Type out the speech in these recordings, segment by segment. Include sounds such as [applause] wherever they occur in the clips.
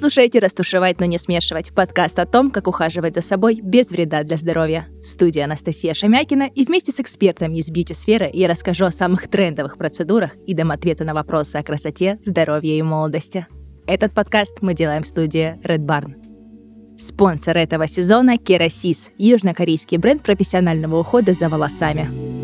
слушаете «Растушевать, но не смешивать» — подкаст о том, как ухаживать за собой без вреда для здоровья. В студии Анастасия Шамякина и вместе с экспертами из бьюти-сферы я расскажу о самых трендовых процедурах и дам ответы на вопросы о красоте, здоровье и молодости. Этот подкаст мы делаем в студии Red Barn. Спонсор этого сезона — Керасис, южнокорейский бренд профессионального ухода за волосами.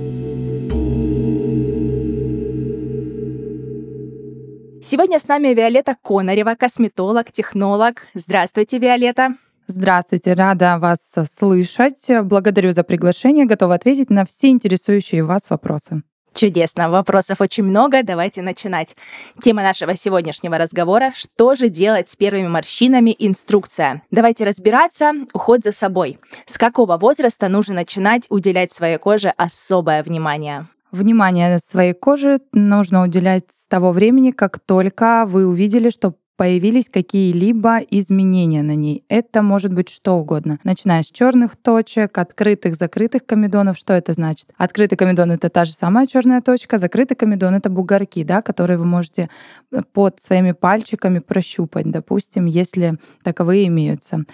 Сегодня с нами Виолетта Конарева, косметолог, технолог. Здравствуйте, Виолетта. Здравствуйте, рада вас слышать. Благодарю за приглашение, готова ответить на все интересующие вас вопросы. Чудесно, вопросов очень много, давайте начинать. Тема нашего сегодняшнего разговора – что же делать с первыми морщинами? Инструкция. Давайте разбираться. Уход за собой. С какого возраста нужно начинать уделять своей коже особое внимание? Внимание своей коже нужно уделять с того времени, как только вы увидели, что появились какие-либо изменения на ней. Это может быть что угодно, начиная с черных точек, открытых, закрытых комедонов. Что это значит? Открытый комедон это та же самая черная точка, закрытый комедон это бугорки, да, которые вы можете э, под своими пальчиками прощупать, допустим, если таковые имеются.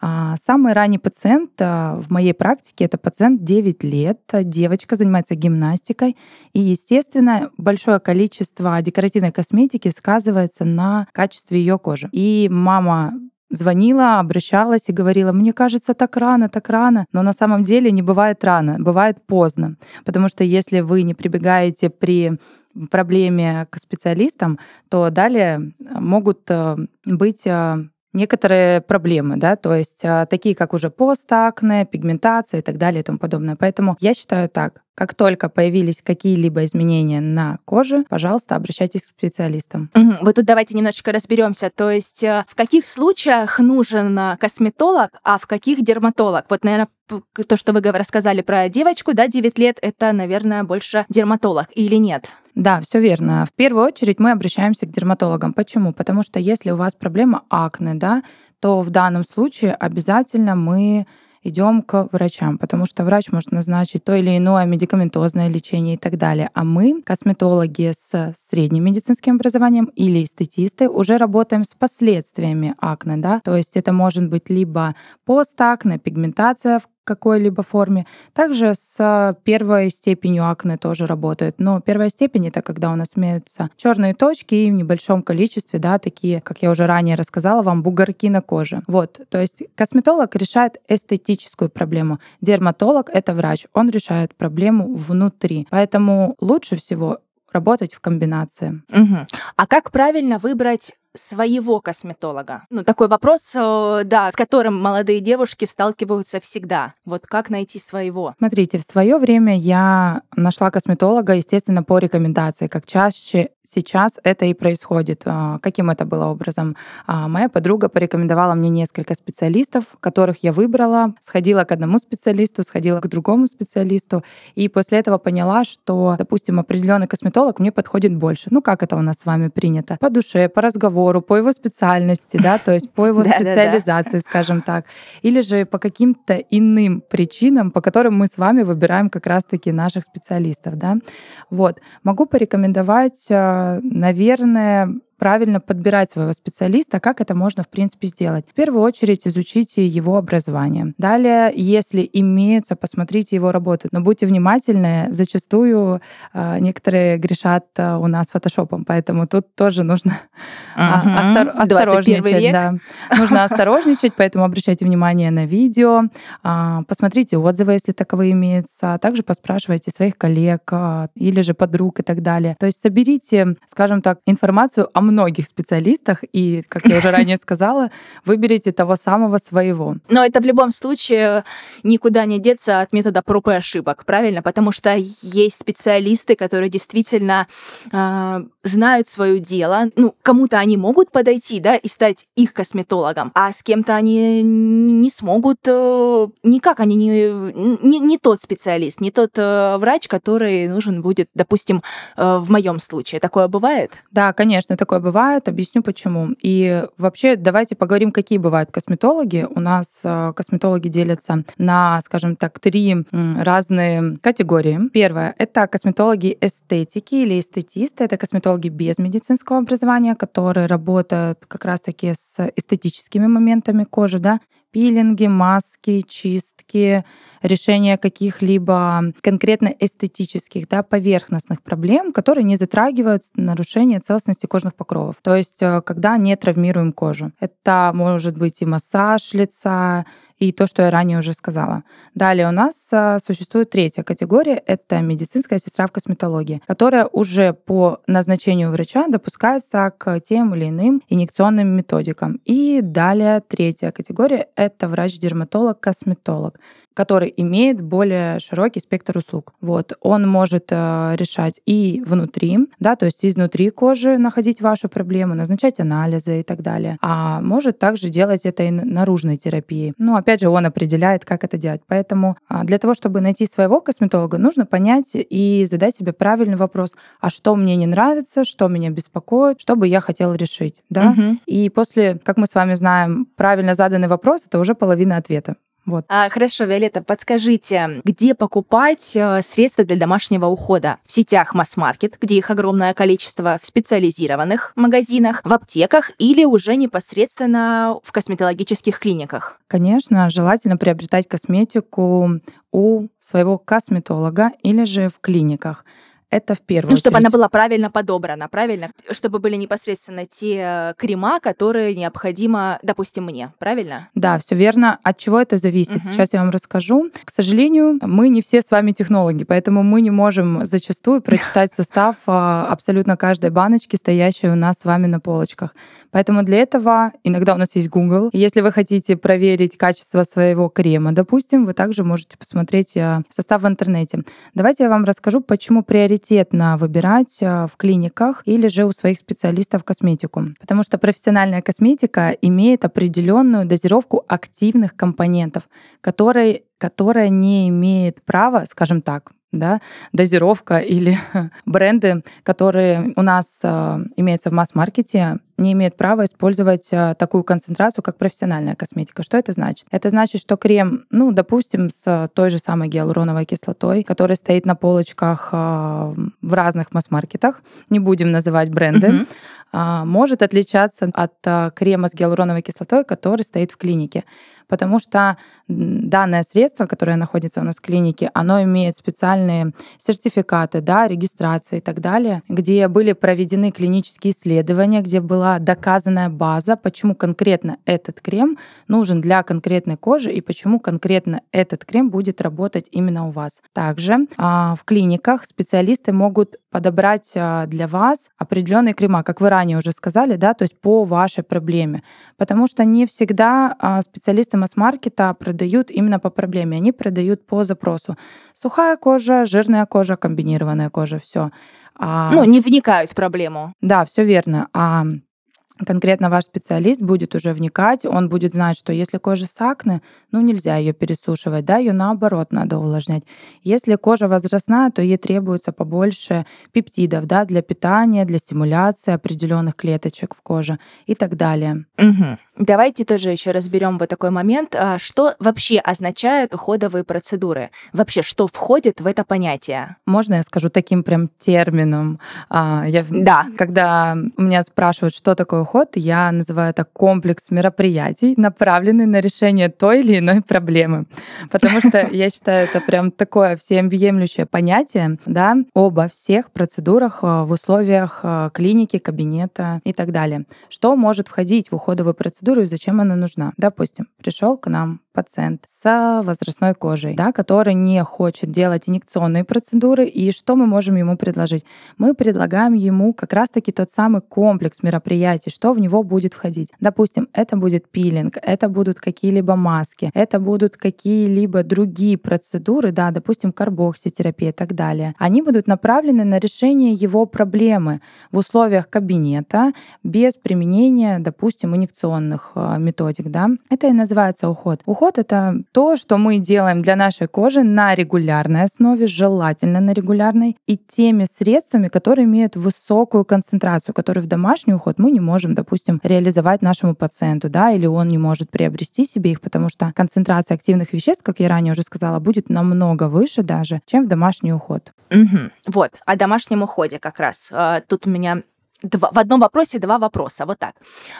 А, самый ранний пациент а, в моей практике это пациент 9 лет, девочка занимается гимнастикой, и, естественно, большое количество декоративной косметики сказывается на качестве ее кожи. И мама звонила, обращалась и говорила, мне кажется, так рано, так рано. Но на самом деле не бывает рано, бывает поздно. Потому что если вы не прибегаете при проблеме к специалистам, то далее могут э, быть э, некоторые проблемы, да, то есть а, такие, как уже постакне, пигментация и так далее и тому подобное. Поэтому я считаю так, как только появились какие-либо изменения на коже, пожалуйста, обращайтесь к специалистам. Угу. Вот тут давайте немножечко разберемся. То есть э, в каких случаях нужен э, косметолог, а в каких дерматолог? Вот, наверное, то, что вы рассказали про девочку, да, 9 лет, это, наверное, больше дерматолог или нет? Да, все верно. В первую очередь мы обращаемся к дерматологам. Почему? Потому что если у вас проблема акне, да, то в данном случае обязательно мы идем к врачам, потому что врач может назначить то или иное медикаментозное лечение и так далее. А мы, косметологи с средним медицинским образованием или эстетисты, уже работаем с последствиями акне, да, то есть это может быть либо постакне, пигментация в какой-либо форме. Также с первой степенью акне тоже работает. Но первая степень это когда у нас имеются черные точки и в небольшом количестве, да, такие, как я уже ранее рассказала вам, бугорки на коже. Вот, то есть косметолог решает эстетическую проблему. Дерматолог — это врач, он решает проблему внутри. Поэтому лучше всего работать в комбинации. Угу. А как правильно выбрать своего косметолога? Ну, такой вопрос, э, да, с которым молодые девушки сталкиваются всегда. Вот как найти своего? Смотрите, в свое время я нашла косметолога, естественно, по рекомендации. Как чаще сейчас это и происходит. А, каким это было образом? А, моя подруга порекомендовала мне несколько специалистов, которых я выбрала, сходила к одному специалисту, сходила к другому специалисту, и после этого поняла, что, допустим, определенный косметолог мне подходит больше. Ну, как это у нас с вами принято? По душе, по разговору, по его специальности, да, то есть по его [laughs] специализации, скажем так. Или же по каким-то иным причинам, по которым мы с вами выбираем как раз-таки наших специалистов, да. Вот. Могу порекомендовать а, наверное, правильно подбирать своего специалиста, как это можно, в принципе, сделать. В первую очередь изучите его образование. Далее, если имеются, посмотрите его работу. Но будьте внимательны, зачастую э, некоторые грешат э, у нас фотошопом, поэтому тут тоже нужно [laughs] остор- осторожничать. Да. Нужно осторожничать, поэтому обращайте внимание на видео, э, посмотрите отзывы, если таковые имеются, а также поспрашивайте своих коллег э, или же подруг и так далее. То есть соберите, скажем так, информацию о многих специалистах, и, как я уже ранее сказала, выберите того самого своего. Но это в любом случае никуда не деться от метода проб и ошибок, правильно? Потому что есть специалисты, которые действительно э, знают свое дело. Ну, кому-то они могут подойти, да, и стать их косметологом, а с кем-то они не смогут, э, никак они не, не, не тот специалист, не тот э, врач, который нужен будет, допустим, э, в моем случае. Такое бывает? Да, конечно, такое бывает, объясню почему. И вообще давайте поговорим, какие бывают косметологи. У нас э, косметологи делятся на, скажем так, три разные категории. Первое — это косметологи эстетики или эстетисты. Это косметологи без медицинского образования, которые работают как раз-таки с эстетическими моментами кожи, да, пилинги, маски, чистки, решение каких-либо конкретно эстетических, да, поверхностных проблем, которые не затрагивают нарушение целостности кожных покровов. То есть, э, когда не травмируем кожу. Это может быть и массаж лица, и то, что я ранее уже сказала. Далее у нас а, существует третья категория, это медицинская сестра в косметологии, которая уже по назначению врача допускается к тем или иным инъекционным методикам. И далее третья категория — это врач-дерматолог-косметолог который имеет более широкий спектр услуг. Вот. Он может э, решать и внутри, да, то есть изнутри кожи находить вашу проблему, назначать анализы и так далее. А может также делать это и наружной терапией. Ну, опять же, он определяет, как это делать. Поэтому а, для того, чтобы найти своего косметолога, нужно понять и задать себе правильный вопрос, а что мне не нравится, что меня беспокоит, что бы я хотела решить. Да? Угу. И после, как мы с вами знаем, правильно заданный вопрос — это уже половина ответа. Вот. А, хорошо, Виолетта, подскажите, где покупать э, средства для домашнего ухода? В сетях масс-маркет, где их огромное количество, в специализированных магазинах, в аптеках или уже непосредственно в косметологических клиниках? Конечно, желательно приобретать косметику у своего косметолога или же в клиниках. Это в первую ну, очередь. чтобы она была правильно подобрана, правильно? Чтобы были непосредственно те э, крема, которые необходимо, допустим, мне, правильно? Да, все верно. От чего это зависит? Угу. Сейчас я вам расскажу. К сожалению, мы не все с вами технологи, поэтому мы не можем зачастую [laughs] прочитать состав а, абсолютно каждой баночки, стоящей у нас с вами на полочках. Поэтому для этого иногда у нас есть Google. Если вы хотите проверить качество своего крема, допустим, вы также можете посмотреть э, состав в интернете. Давайте я вам расскажу, почему приоритет приоритетно выбирать а, в клиниках или же у своих специалистов косметику. Потому что профессиональная косметика имеет определенную дозировку активных компонентов, которые, которая не имеет права, скажем так, да, дозировка или [laughs] бренды, которые у нас э, имеются в масс-маркете, не имеют права использовать э, такую концентрацию, как профессиональная косметика. Что это значит? Это значит, что крем, ну, допустим, с той же самой гиалуроновой кислотой, который стоит на полочках э, в разных масс-маркетах, не будем называть бренды, uh-huh может отличаться от крема с гиалуроновой кислотой, который стоит в клинике потому что данное средство, которое находится у нас в клинике, оно имеет специальные сертификаты, да, регистрации и так далее, где были проведены клинические исследования, где была доказанная база, почему конкретно этот крем нужен для конкретной кожи и почему конкретно этот крем будет работать именно у вас. Также а, в клиниках специалисты могут подобрать а, для вас определенные крема, как вы ранее уже сказали, да, то есть по вашей проблеме, потому что не всегда а, специалисты масс-маркета продают именно по проблеме. Они продают по запросу. Сухая кожа, жирная кожа, комбинированная кожа, все. А... Ну, не вникают в проблему. Да, все верно. А конкретно ваш специалист будет уже вникать, он будет знать, что если кожа с акне, ну нельзя ее пересушивать, да, ее наоборот надо увлажнять. Если кожа возрастная, то ей требуется побольше пептидов, да, для питания, для стимуляции определенных клеточек в коже и так далее. Угу. Давайте тоже еще разберем вот такой момент, а, что вообще означают уходовые процедуры, вообще что входит в это понятие. Можно я скажу таким прям термином? А, я, да. Когда меня спрашивают, что такое уход, я называю это комплекс мероприятий, направленный на решение той или иной проблемы. Потому что [laughs] я считаю, это прям такое всеобъемлющее понятие, да, обо всех процедурах а, в условиях клиники, кабинета и так далее. Что может входить в уходовую процедуру и зачем она нужна? Допустим, пришел к нам пациент с возрастной кожей, да, который не хочет делать инъекционные процедуры, и что мы можем ему предложить? Мы предлагаем ему как раз-таки тот самый комплекс мероприятий, что в него будет входить. Допустим, это будет пилинг, это будут какие-либо маски, это будут какие-либо другие процедуры, да, допустим, карбокситерапия и так далее. Они будут направлены на решение его проблемы в условиях кабинета без применения, допустим, инъекционных э, методик, да. Это и называется уход. Уход уход — это то, что мы делаем для нашей кожи на регулярной основе, желательно на регулярной, и теми средствами, которые имеют высокую концентрацию, которые в домашний уход мы не можем, допустим, реализовать нашему пациенту, да, или он не может приобрести себе их, потому что концентрация активных веществ, как я ранее уже сказала, будет намного выше даже, чем в домашний уход. Угу. Вот, о домашнем уходе как раз. А, тут у меня Два, в одном вопросе два вопроса. Вот так.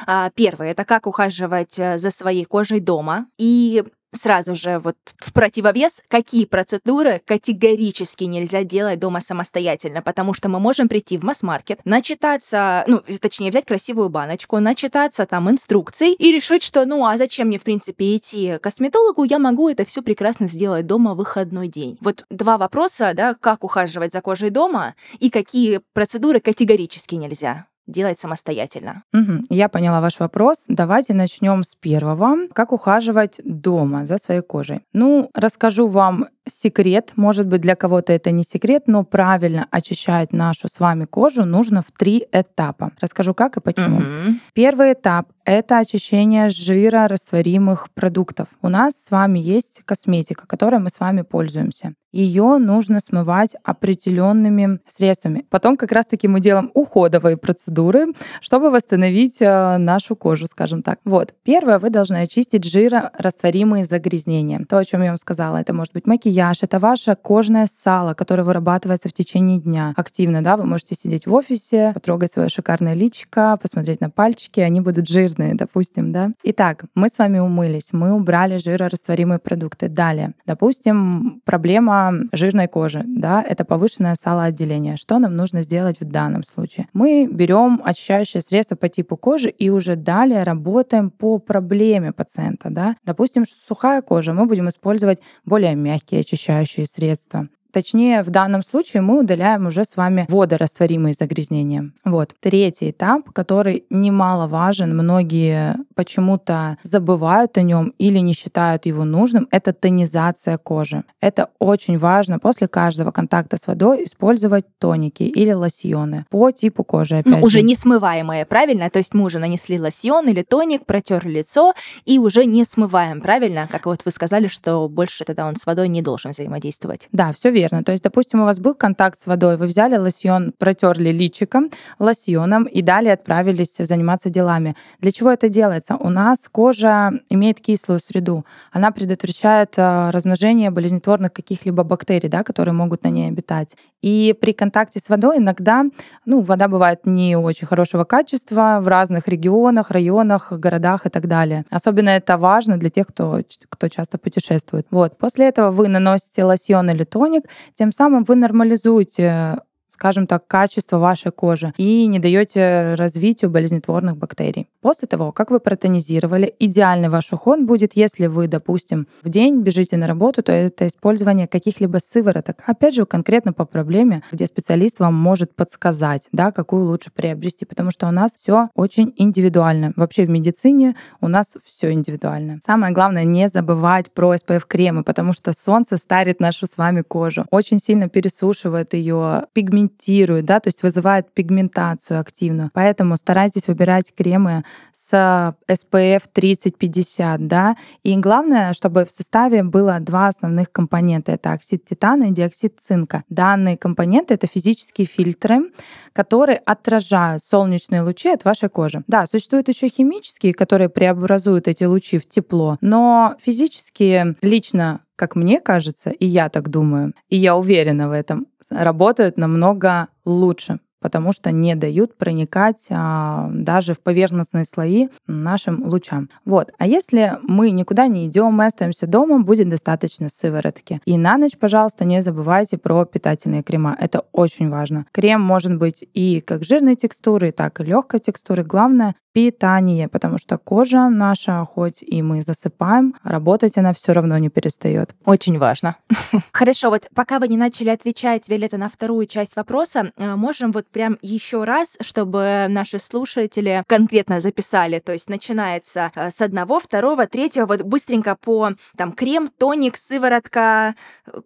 А, первый это как ухаживать э, за своей кожей дома. И сразу же вот в противовес, какие процедуры категорически нельзя делать дома самостоятельно, потому что мы можем прийти в масс-маркет, начитаться, ну, точнее, взять красивую баночку, начитаться там инструкций и решить, что, ну, а зачем мне, в принципе, идти к косметологу, я могу это все прекрасно сделать дома в выходной день. Вот два вопроса, да, как ухаживать за кожей дома и какие процедуры категорически нельзя делать самостоятельно. Угу, я поняла ваш вопрос. Давайте начнем с первого. Как ухаживать дома за своей кожей? Ну, расскажу вам секрет, может быть, для кого-то это не секрет, но правильно очищать нашу с вами кожу нужно в три этапа. Расскажу как и почему. Угу. Первый этап это очищение жира растворимых продуктов. У нас с вами есть косметика, которой мы с вами пользуемся. Ее нужно смывать определенными средствами. Потом как раз-таки мы делаем уходовые процедуры, чтобы восстановить э, нашу кожу, скажем так. Вот. Первое, вы должны очистить жирорастворимые загрязнения. То, о чем я вам сказала, это может быть макияж, это ваше кожное сало, которое вырабатывается в течение дня активно. Да? Вы можете сидеть в офисе, потрогать свое шикарное личико, посмотреть на пальчики, они будут жирные, допустим, да. Итак, мы с вами умылись, мы убрали жирорастворимые продукты. Далее, допустим, проблема жирной кожи, да, это повышенное салоотделение. Что нам нужно сделать в данном случае? Мы берем очищающее средство по типу кожи и уже далее работаем по проблеме пациента, да. Допустим, сухая кожа, мы будем использовать более мягкие очищающие средства. Точнее, в данном случае мы удаляем уже с вами водорастворимые загрязнения. Вот. Третий этап, который немаловажен, многие почему-то забывают о нем или не считают его нужным, это тонизация кожи. Это очень важно после каждого контакта с водой использовать тоники или лосьоны по типу кожи. Опять ну, уже не смываемые, правильно? То есть мы уже нанесли лосьон или тоник, протерли лицо и уже не смываем, правильно? Как вот вы сказали, что больше тогда он с водой не должен взаимодействовать. Да, все верно верно. То есть, допустим, у вас был контакт с водой, вы взяли лосьон, протерли личиком, лосьоном и далее отправились заниматься делами. Для чего это делается? У нас кожа имеет кислую среду. Она предотвращает э, размножение болезнетворных каких-либо бактерий, да, которые могут на ней обитать. И при контакте с водой иногда, ну, вода бывает не очень хорошего качества в разных регионах, районах, городах и так далее. Особенно это важно для тех, кто, кто часто путешествует. Вот. После этого вы наносите лосьон или тоник, тем самым вы нормализуете скажем так, качество вашей кожи и не даете развитию болезнетворных бактерий. После того, как вы протонизировали, идеальный ваш уход будет, если вы, допустим, в день бежите на работу, то это использование каких-либо сывороток. Опять же, конкретно по проблеме, где специалист вам может подсказать, да, какую лучше приобрести, потому что у нас все очень индивидуально. Вообще в медицине у нас все индивидуально. Самое главное не забывать про SPF-кремы, потому что солнце старит нашу с вами кожу, очень сильно пересушивает ее, пигментирует пигментирует, да, то есть вызывает пигментацию активную. Поэтому старайтесь выбирать кремы с SPF 30-50, да. И главное, чтобы в составе было два основных компонента. Это оксид титана и диоксид цинка. Данные компоненты — это физические фильтры, которые отражают солнечные лучи от вашей кожи. Да, существуют еще химические, которые преобразуют эти лучи в тепло, но физические лично как мне кажется, и я так думаю, и я уверена в этом, работают намного лучше потому что не дают проникать а, даже в поверхностные слои нашим лучам. Вот. А если мы никуда не идем, мы остаемся дома, будет достаточно сыворотки. И на ночь, пожалуйста, не забывайте про питательные крема. Это очень важно. Крем может быть и как жирной текстуры, так и легкой текстуры. Главное питание, потому что кожа наша, хоть и мы засыпаем, работать она все равно не перестает. Очень важно. [laughs] Хорошо, вот пока вы не начали отвечать, Виолетта, на вторую часть вопроса, э, можем вот прям еще раз, чтобы наши слушатели конкретно записали, то есть начинается э, с одного, второго, третьего, вот быстренько по там крем, тоник, сыворотка,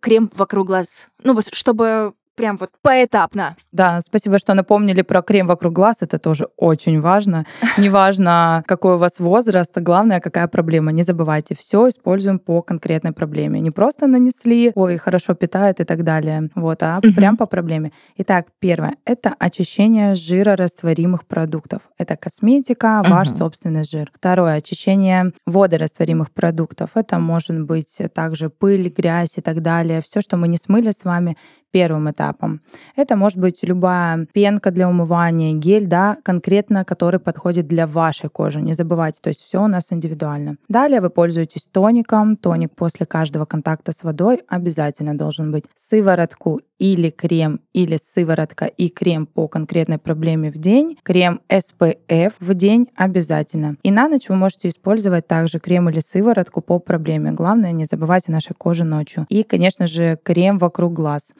крем вокруг глаз. Ну вот, чтобы прям вот поэтапно. Да, спасибо, что напомнили про крем вокруг глаз. Это тоже очень важно. [laughs] Неважно, какой у вас возраст, главное, какая проблема. Не забывайте, все используем по конкретной проблеме. Не просто нанесли, ой, хорошо питает и так далее. Вот, а угу. прям по проблеме. Итак, первое — это очищение жирорастворимых продуктов. Это косметика, ваш угу. собственный жир. Второе — очищение водорастворимых продуктов. Это может быть также пыль, грязь и так далее. Все, что мы не смыли с вами, первым этапом. Это может быть любая пенка для умывания, гель, да, конкретно, который подходит для вашей кожи. Не забывайте, то есть все у нас индивидуально. Далее вы пользуетесь тоником. Тоник после каждого контакта с водой обязательно должен быть. Сыворотку или крем, или сыворотка и крем по конкретной проблеме в день. Крем SPF в день обязательно. И на ночь вы можете использовать также крем или сыворотку по проблеме. Главное, не забывайте нашей кожи ночью. И, конечно же, крем вокруг глаз.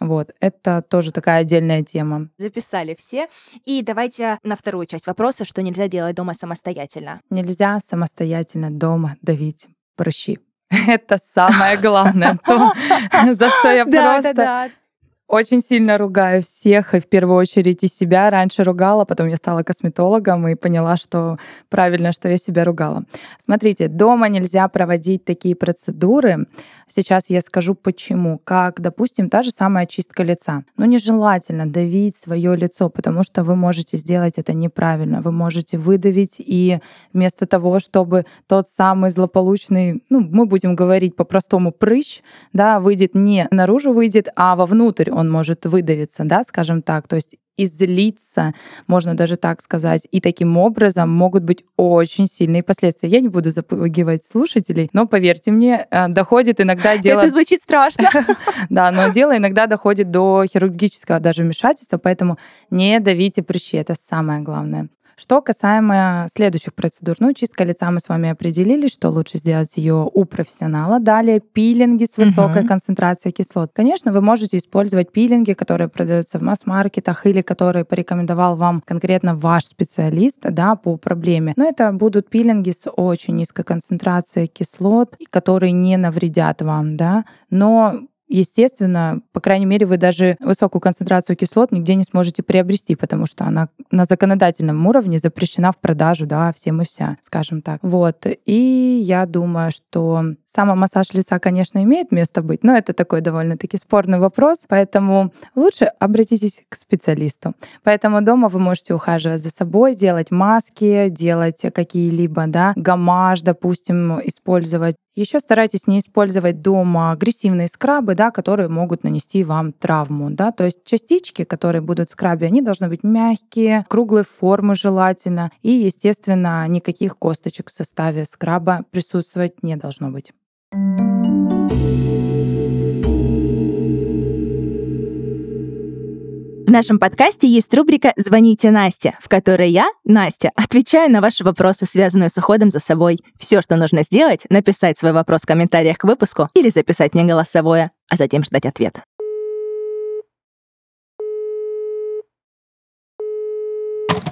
Вот, это тоже такая отдельная тема. Записали все. И давайте на вторую часть вопроса, что нельзя делать дома самостоятельно. Нельзя самостоятельно дома давить прыщи. [laughs] Это самое главное, то, [laughs] за что я просто очень сильно ругаю всех, и в первую очередь и себя. Раньше ругала, потом я стала косметологом и поняла, что правильно, что я себя ругала. Смотрите, дома нельзя проводить такие процедуры. Сейчас я скажу почему. Как, допустим, та же самая чистка лица. Ну, нежелательно давить свое лицо, потому что вы можете сделать это неправильно. Вы можете выдавить, и вместо того, чтобы тот самый злополучный, ну, мы будем говорить по-простому, прыщ, да, выйдет не наружу выйдет, а вовнутрь он может выдавиться, да, скажем так. То есть излиться, можно даже так сказать. И таким образом могут быть очень сильные последствия. Я не буду запугивать слушателей, но поверьте мне, э, доходит иногда дело... Это звучит страшно. [laughs] Да, но дело иногда доходит до хирургического даже вмешательства, поэтому не давите прыщи, это самое главное. Что касаемо следующих процедур, ну, чистка лица мы с вами определили, что лучше сделать ее у профессионала. Далее пилинги с высокой угу. концентрацией кислот. Конечно, вы можете использовать пилинги, которые продаются в масс-маркетах или которые порекомендовал вам конкретно ваш специалист, да, по проблеме. Но это будут пилинги с очень низкой концентрацией кислот, которые не навредят вам, да. Но естественно, по крайней мере, вы даже высокую концентрацию кислот нигде не сможете приобрести, потому что она на законодательном уровне запрещена в продажу, да, всем и вся, скажем так. Вот. И я думаю, что самомассаж лица, конечно, имеет место быть, но это такой довольно-таки спорный вопрос, поэтому лучше обратитесь к специалисту. Поэтому дома вы можете ухаживать за собой, делать маски, делать какие-либо, да, гамаш, допустим, использовать. Еще старайтесь не использовать дома агрессивные скрабы, да, которые могут нанести вам травму. Да? То есть частички, которые будут в скрабе, они должны быть мягкие, круглой формы желательно. И, естественно, никаких косточек в составе скраба присутствовать не должно быть. В нашем подкасте есть рубрика «Звоните Насте», в которой я, Настя, отвечаю на ваши вопросы, связанные с уходом за собой. Все, что нужно сделать, написать свой вопрос в комментариях к выпуску или записать мне голосовое, а затем ждать ответ.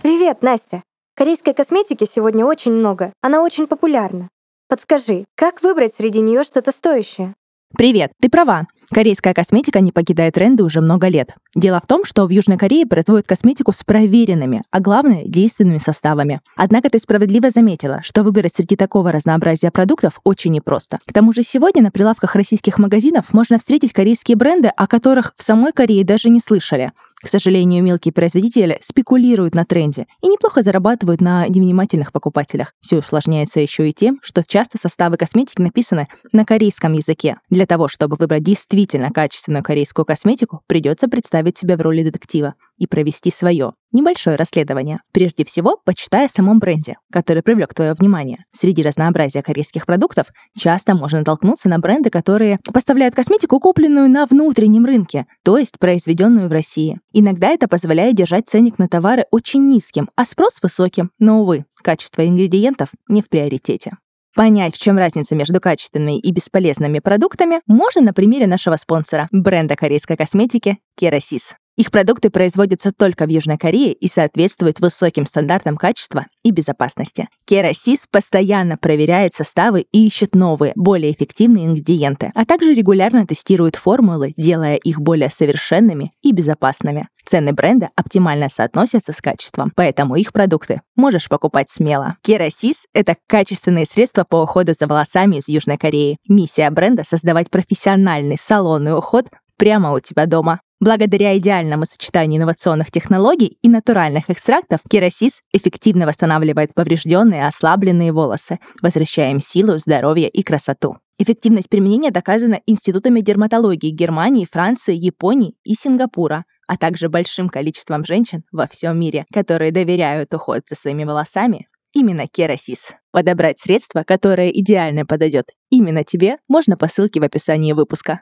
Привет, Настя. Корейской косметики сегодня очень много. Она очень популярна. Подскажи, как выбрать среди нее что-то стоящее? Привет, ты права. Корейская косметика не покидает тренды уже много лет. Дело в том, что в Южной Корее производят косметику с проверенными, а главное, действенными составами. Однако ты справедливо заметила, что выбирать среди такого разнообразия продуктов очень непросто. К тому же сегодня на прилавках российских магазинов можно встретить корейские бренды, о которых в самой Корее даже не слышали. К сожалению, мелкие производители спекулируют на тренде и неплохо зарабатывают на невнимательных покупателях. Все усложняется еще и тем, что часто составы косметики написаны на корейском языке. Для того, чтобы выбрать действительно качественную корейскую косметику, придется представить себя в роли детектива и провести свое небольшое расследование. Прежде всего, почитай о самом бренде, который привлек твое внимание. Среди разнообразия корейских продуктов часто можно натолкнуться на бренды, которые поставляют косметику, купленную на внутреннем рынке, то есть произведенную в России. Иногда это позволяет держать ценник на товары очень низким, а спрос высоким. Но, увы, качество ингредиентов не в приоритете. Понять, в чем разница между качественными и бесполезными продуктами, можно на примере нашего спонсора – бренда корейской косметики Kerasys. Их продукты производятся только в Южной Корее и соответствуют высоким стандартам качества и безопасности. Керасис постоянно проверяет составы и ищет новые, более эффективные ингредиенты, а также регулярно тестирует формулы, делая их более совершенными и безопасными. Цены бренда оптимально соотносятся с качеством, поэтому их продукты можешь покупать смело. Керасис — это качественные средства по уходу за волосами из Южной Кореи. Миссия бренда — создавать профессиональный салонный уход прямо у тебя дома. Благодаря идеальному сочетанию инновационных технологий и натуральных экстрактов керасис эффективно восстанавливает поврежденные ослабленные волосы, возвращая им силу, здоровье и красоту. Эффективность применения доказана институтами дерматологии Германии, Франции, Японии и Сингапура, а также большим количеством женщин во всем мире, которые доверяют уход за своими волосами именно Керасис. Подобрать средство, которое идеально подойдет именно тебе, можно по ссылке в описании выпуска.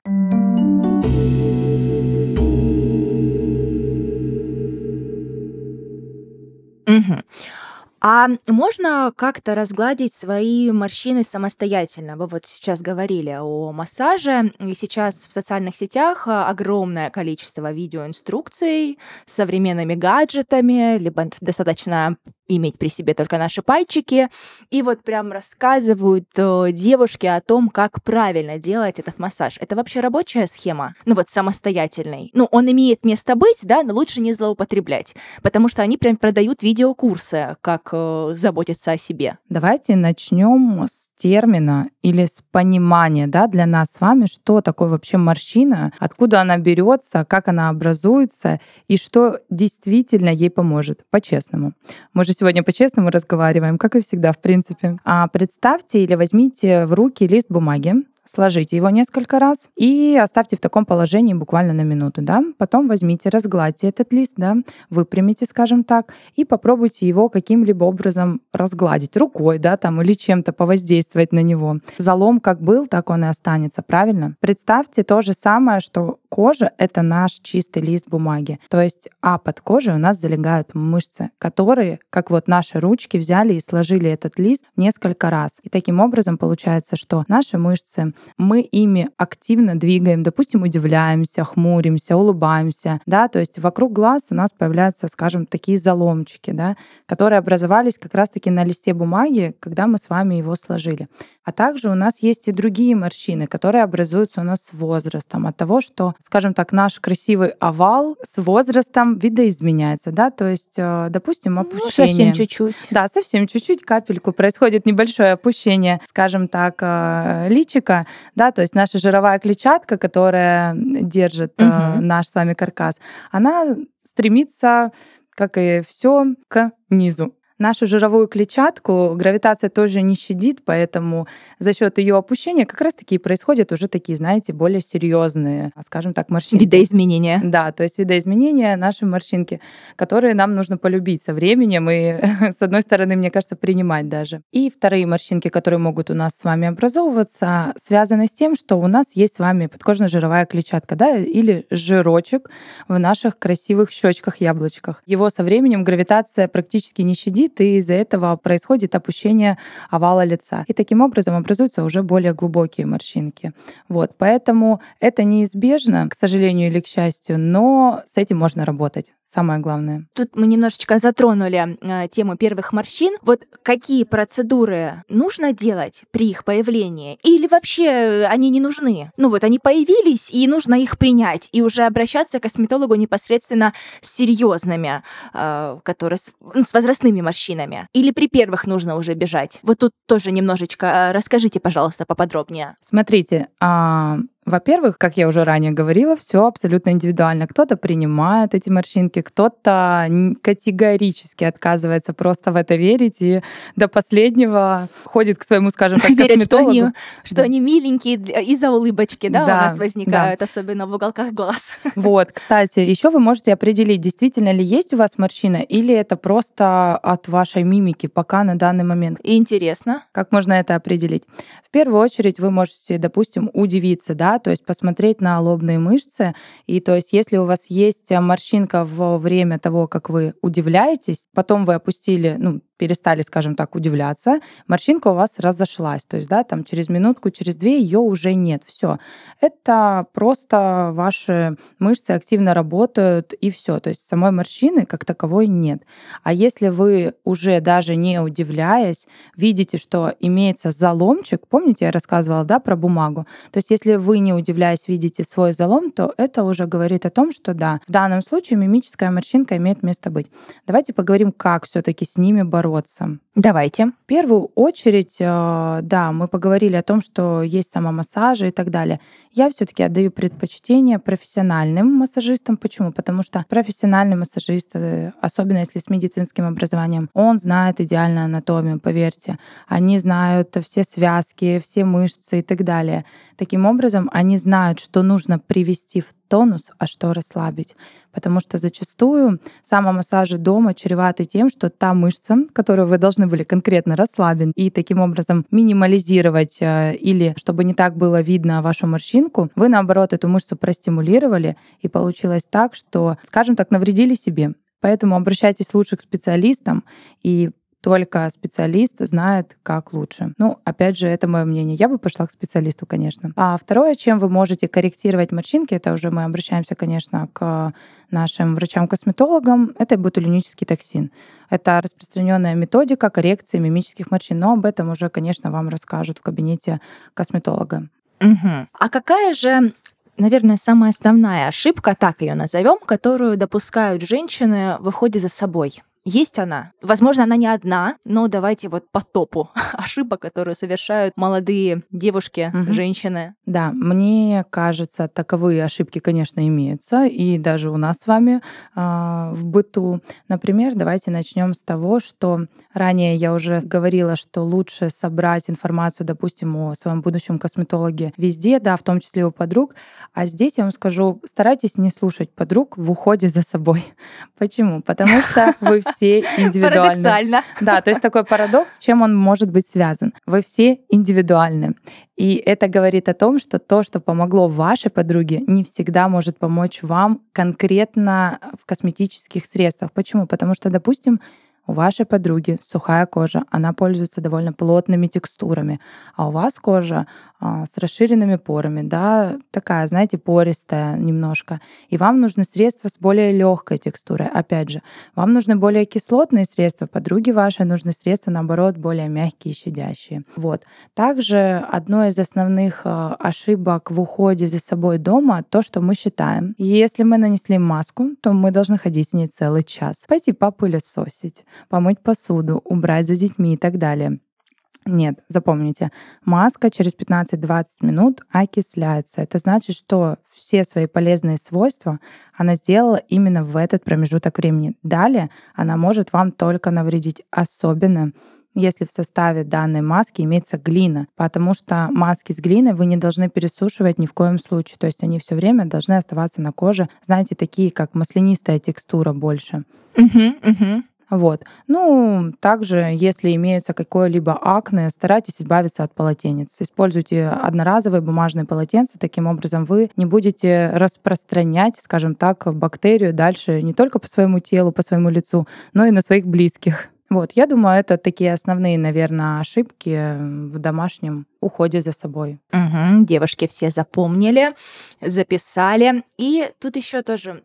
Угу. А можно как-то разгладить свои морщины самостоятельно? Вы вот сейчас говорили о массаже, и сейчас в социальных сетях а, огромное количество видеоинструкций с современными гаджетами, либо достаточно иметь при себе только наши пальчики. И вот прям рассказывают э, девушки о том, как правильно делать этот массаж. Это вообще рабочая схема? Ну вот самостоятельный. Ну, он имеет место быть, да, но лучше не злоупотреблять, потому что они прям продают видеокурсы, как э, заботиться о себе. Давайте начнем с термина или с понимания да, для нас с вами, что такое вообще морщина, откуда она берется, как она образуется и что действительно ей поможет, по-честному. Мы же сегодня по-честному разговариваем, как и всегда, в принципе. А представьте или возьмите в руки лист бумаги, сложите его несколько раз и оставьте в таком положении буквально на минуту, да. Потом возьмите, разгладьте этот лист, да, выпрямите, скажем так, и попробуйте его каким-либо образом разгладить рукой, да, там, или чем-то повоздействовать на него. Залом как был, так он и останется, правильно? Представьте то же самое, что кожа — это наш чистый лист бумаги. То есть, а под кожей у нас залегают мышцы, которые, как вот наши ручки, взяли и сложили этот лист несколько раз. И таким образом получается, что наши мышцы мы ими активно двигаем, допустим, удивляемся, хмуримся, улыбаемся, да, то есть вокруг глаз у нас появляются, скажем, такие заломчики, да, которые образовались как раз-таки на листе бумаги, когда мы с вами его сложили. А также у нас есть и другие морщины, которые образуются у нас с возрастом, от того, что, скажем так, наш красивый овал с возрастом видоизменяется, да, то есть, э, допустим, опущение. Ну, совсем чуть-чуть. Да, совсем чуть-чуть, капельку. Происходит небольшое опущение, скажем так, э, личика, да, то есть наша жировая клетчатка, которая держит угу. наш с вами каркас, она стремится, как и все, к низу. Нашу жировую клетчатку гравитация тоже не щадит, поэтому за счет ее опущения как раз-таки происходят уже такие, знаете, более серьезные, скажем так, морщинки. Видоизменения. Да, то есть видоизменения наши морщинки, которые нам нужно полюбить со временем и, [laughs] с одной стороны, мне кажется, принимать даже. И вторые морщинки, которые могут у нас с вами образовываться, связаны с тем, что у нас есть с вами подкожно-жировая клетчатка, да, или жирочек в наших красивых щечках, яблочках. Его со временем гравитация практически не щадит, сидит, и из-за этого происходит опущение овала лица. И таким образом образуются уже более глубокие морщинки. Вот, поэтому это неизбежно, к сожалению или к счастью, но с этим можно работать самое главное. Тут мы немножечко затронули э, тему первых морщин. Вот какие процедуры нужно делать при их появлении? Или вообще э, они не нужны? Ну вот они появились, и нужно их принять, и уже обращаться к косметологу непосредственно с серьезными, э, которые с, ну, с возрастными морщинами. Или при первых нужно уже бежать? Вот тут тоже немножечко э, расскажите, пожалуйста, поподробнее. Смотрите, а, во-первых, как я уже ранее говорила, все абсолютно индивидуально. Кто-то принимает эти морщинки, кто-то категорически отказывается просто в это верить и до последнего ходит к своему, скажем так, [laughs] Верят, косметологу. Что они, что они миленькие из-за улыбочки, да, да, у нас возникают, да. особенно в уголках глаз. [laughs] Вот, кстати, еще вы можете определить, действительно ли есть у вас морщина или это просто от вашей мимики пока на данный момент. Интересно. Как можно это определить? В первую очередь вы можете, допустим, удивиться, да, то есть посмотреть на лобные мышцы. И то есть если у вас есть морщинка во время того, как вы удивляетесь, потом вы опустили, ну, перестали, скажем так, удивляться, морщинка у вас разошлась. То есть, да, там через минутку, через две ее уже нет. Все. Это просто ваши мышцы активно работают и все. То есть самой морщины как таковой нет. А если вы уже даже не удивляясь, видите, что имеется заломчик, помните, я рассказывала, да, про бумагу. То есть если вы не удивляясь видите свой залом, то это уже говорит о том, что да, в данном случае мимическая морщинка имеет место быть. Давайте поговорим, как все-таки с ними бороться колодца. Давайте. В первую очередь, э, да, мы поговорили о том, что есть самомассажи и так далее. Я все-таки отдаю предпочтение профессиональным массажистам. Почему? Потому что профессиональный массажист, э, особенно если с медицинским образованием, он знает идеальную анатомию, поверьте. Они знают все связки, все мышцы и так далее. Таким образом, они знают, что нужно привести в тонус, а что расслабить. Потому что зачастую самомассажи дома чреваты тем, что та мышца, которую вы должны были конкретно расслабить и таким образом минимализировать э, или чтобы не так было видно вашу морщинку, вы наоборот эту мышцу простимулировали и получилось так, что, скажем так, навредили себе. Поэтому обращайтесь лучше к специалистам и только специалист знает, как лучше. Ну, опять же, это мое мнение. Я бы пошла к специалисту, конечно. А второе, чем вы можете корректировать морщинки, это уже мы обращаемся, конечно, к нашим врачам-косметологам, это ботулинический токсин. Это распространенная методика коррекции мимических морщин, но об этом уже, конечно, вам расскажут в кабинете косметолога. Угу. А какая же наверное, самая основная ошибка, так ее назовем, которую допускают женщины в уходе за собой. Есть она. Возможно, она не одна, но давайте вот по топу [laughs] ошибок, которые совершают молодые девушки, угу. женщины. Да, мне кажется, таковые ошибки, конечно, имеются, и даже у нас с вами э, в быту. Например, давайте начнем с того, что ранее я уже говорила, что лучше собрать информацию, допустим, о своем будущем косметологе везде, да, в том числе у подруг. А здесь я вам скажу, старайтесь не слушать подруг в уходе за собой. [laughs] Почему? Потому что вы все индивидуальны. Парадоксально. Да, то есть такой парадокс, чем он может быть связан. Вы все индивидуальны. И это говорит о том, что то, что помогло вашей подруге, не всегда может помочь вам конкретно в косметических средствах. Почему? Потому что, допустим, у вашей подруги сухая кожа, она пользуется довольно плотными текстурами, а у вас кожа а, с расширенными порами, да, такая, знаете, пористая немножко. И вам нужны средства с более легкой текстурой. Опять же, вам нужны более кислотные средства, подруге вашей нужны средства, наоборот, более мягкие щадящие. Вот. Также одно из основных а, ошибок в уходе за собой дома то, что мы считаем. Если мы нанесли маску, то мы должны ходить с ней целый час. Пойти попылесосить помыть посуду, убрать за детьми и так далее. Нет, запомните, маска через 15-20 минут окисляется. Это значит, что все свои полезные свойства она сделала именно в этот промежуток времени. Далее она может вам только навредить, особенно если в составе данной маски имеется глина, потому что маски с глиной вы не должны пересушивать ни в коем случае. То есть они все время должны оставаться на коже, знаете, такие как маслянистая текстура больше. Угу, угу. Вот. Ну, также, если имеется какое-либо акне, старайтесь избавиться от полотенец. Используйте одноразовые бумажные полотенца. Таким образом, вы не будете распространять, скажем так, бактерию дальше не только по своему телу, по своему лицу, но и на своих близких. Вот, я думаю, это такие основные, наверное, ошибки в домашнем уходе за собой. Угу, девушки все запомнили, записали. И тут еще тоже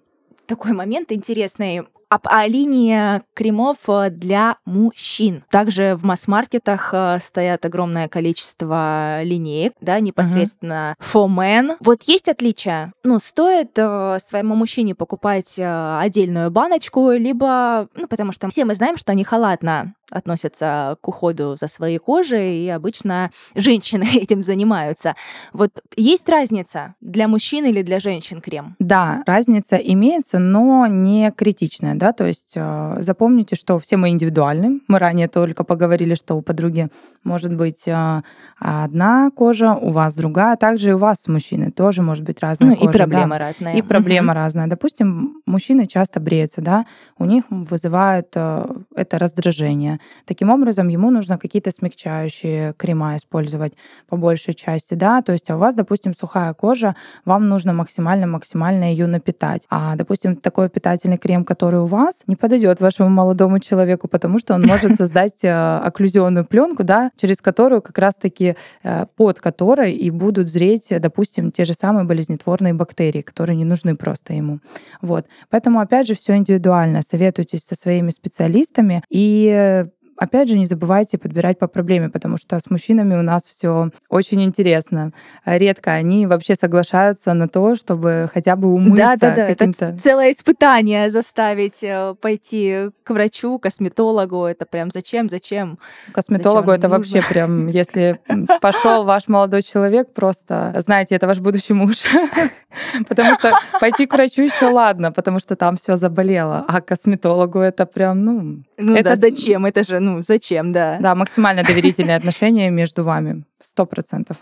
такой момент интересный об, о линии кремов э, для мужчин. Также в масс-маркетах э, стоят огромное количество линеек, да, непосредственно uh-huh. for men. Вот есть отличия? Ну, стоит э, своему мужчине покупать э, отдельную баночку, либо, ну, потому что все мы знаем, что они халатно относятся к уходу за своей кожей, и обычно женщины [laughs] этим занимаются. Вот есть разница для мужчин или для женщин крем? Да, разница имеется, но не критичная, да, то есть э, запомните, что все мы индивидуальны. Мы ранее только поговорили, что у подруги может быть э, одна кожа, у вас другая, также и у вас с мужчиной тоже может быть разная ну, кожа. И проблема да. разная. И проблема разная. Допустим, мужчины часто бреются, да, у них вызывает э, это раздражение. Таким образом, ему нужно какие-то смягчающие крема использовать по большей части, да, то есть а у вас, допустим, сухая кожа, вам нужно максимально-максимально ее напитать. А, допустим, такой питательный крем, который у вас, не подойдет вашему молодому человеку, потому что он может [laughs] создать э, окклюзионную пленку, да, через которую как раз-таки э, под которой и будут зреть, допустим, те же самые болезнетворные бактерии, которые не нужны просто ему. Вот. Поэтому, опять же, все индивидуально. Советуйтесь со своими специалистами и Опять же, не забывайте подбирать по проблеме, потому что с мужчинами у нас все очень интересно. Редко они вообще соглашаются на то, чтобы хотя бы умыться. Да, да, да. Это целое испытание заставить э, пойти к врачу, косметологу. Это прям зачем, зачем? Косметологу зачем это вообще прям, [laughs] если пошел ваш молодой человек, просто знаете, это ваш будущий муж. [laughs] Потому что пойти к врачу еще ладно, потому что там все заболело, а косметологу это прям, ну, ну это зачем? Это же, ну, зачем, да. Да, максимально доверительные отношения между вами. Сто процентов.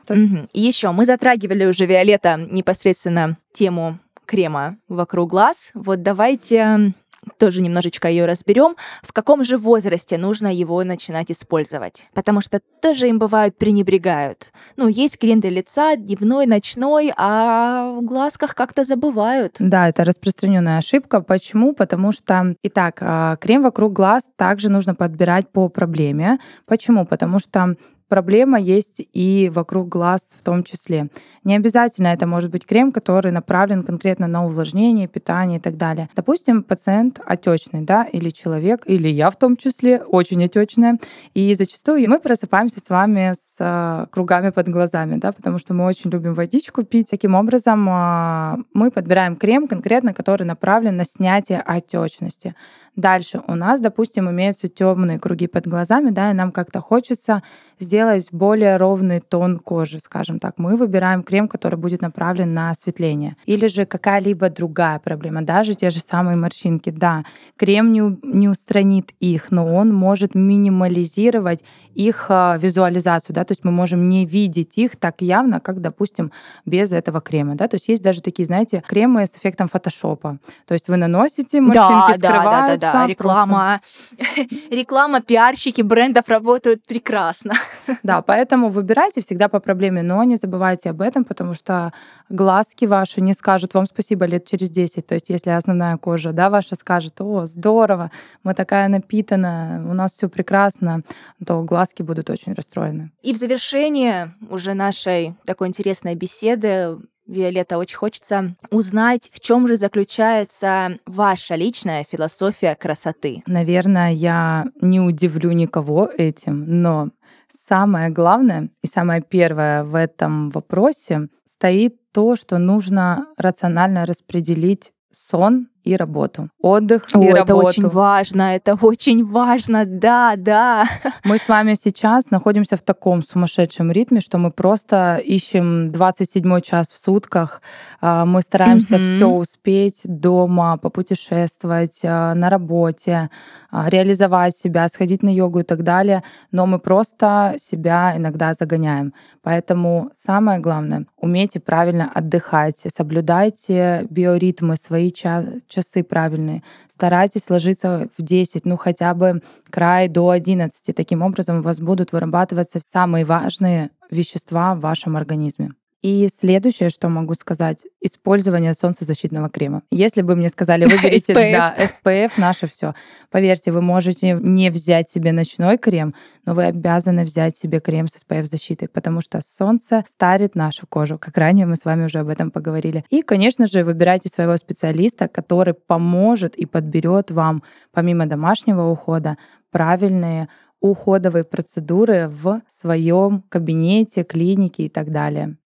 И еще мы затрагивали уже, Виолетта, непосредственно тему крема вокруг глаз. Вот давайте тоже немножечко ее разберем, в каком же возрасте нужно его начинать использовать. Потому что тоже им бывают пренебрегают. Ну, есть крем лица, дневной, ночной, а в глазках как-то забывают. Да, это распространенная ошибка. Почему? Потому что, итак, а, крем вокруг глаз также нужно подбирать по проблеме. Почему? Потому что проблема есть и вокруг глаз в том числе. Не обязательно это может быть крем, который направлен конкретно на увлажнение, питание и так далее. Допустим, пациент отечный, да, или человек, или я в том числе, очень отечная. И зачастую мы просыпаемся с вами с э, кругами под глазами, да, потому что мы очень любим водичку пить. Таким образом, э, мы подбираем крем конкретно, который направлен на снятие отечности. Дальше у нас, допустим, имеются темные круги под глазами, да, и нам как-то хочется сделать более ровный тон кожи, скажем так. Мы выбираем крем который будет направлен на осветление. Или же какая-либо другая проблема, даже те же самые морщинки. Да, крем не, не устранит их, но он может минимализировать их а, визуализацию, да, то есть мы можем не видеть их так явно, как, допустим, без этого крема, да, то есть есть даже такие, знаете, кремы с эффектом фотошопа, то есть вы наносите, морщинки да, скрываются. Да, да, да, да. реклама, [laughs] реклама, пиарщики брендов работают прекрасно. [laughs] Да, поэтому выбирайте всегда по проблеме, но не забывайте об этом, потому что глазки ваши не скажут вам спасибо лет через 10. То есть если основная кожа да, ваша скажет, о, здорово, мы такая напитанная, у нас все прекрасно, то глазки будут очень расстроены. И в завершение уже нашей такой интересной беседы Виолетта, очень хочется узнать, в чем же заключается ваша личная философия красоты. Наверное, я не удивлю никого этим, но Самое главное и самое первое в этом вопросе стоит то, что нужно рационально распределить сон и работу. Отдых О, и это работу. очень важно, это очень важно, да, да. [laughs] Мы с вами сейчас находимся в таком сумасшедшем ритме, что мы просто ищем 27 час в сутках. А, мы стараемся mm-hmm. все успеть дома, попутешествовать, а, на работе, а, реализовать себя, сходить на йогу и так далее. Но мы просто себя иногда загоняем. Поэтому самое главное, умейте правильно отдыхать, соблюдайте биоритмы, свои часы часы правильные. Старайтесь ложиться в 10, ну хотя бы край до 11. Таким образом у вас будут вырабатываться самые важные вещества в вашем организме. И следующее, что могу сказать, использование солнцезащитного крема. Если бы мне сказали, выберите [laughs] да, SPF, наше все. Поверьте, вы можете не взять себе ночной крем, но вы обязаны взять себе крем с SPF защитой, потому что солнце старит нашу кожу, как ранее мы с вами уже об этом поговорили. И, конечно же, выбирайте своего специалиста, который поможет и подберет вам, помимо домашнего ухода, правильные уходовые процедуры в своем кабинете, клинике и так далее.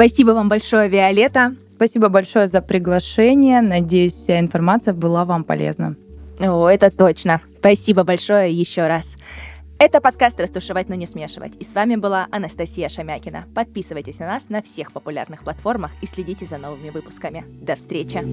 Спасибо вам большое, Виолетта. Спасибо большое за приглашение. Надеюсь, вся информация была вам полезна. О, это точно. Спасибо большое еще раз. Это подкаст «Растушевать, но не смешивать». И с вами была Анастасия Шамякина. Подписывайтесь на нас на всех популярных платформах и следите за новыми выпусками. До встречи!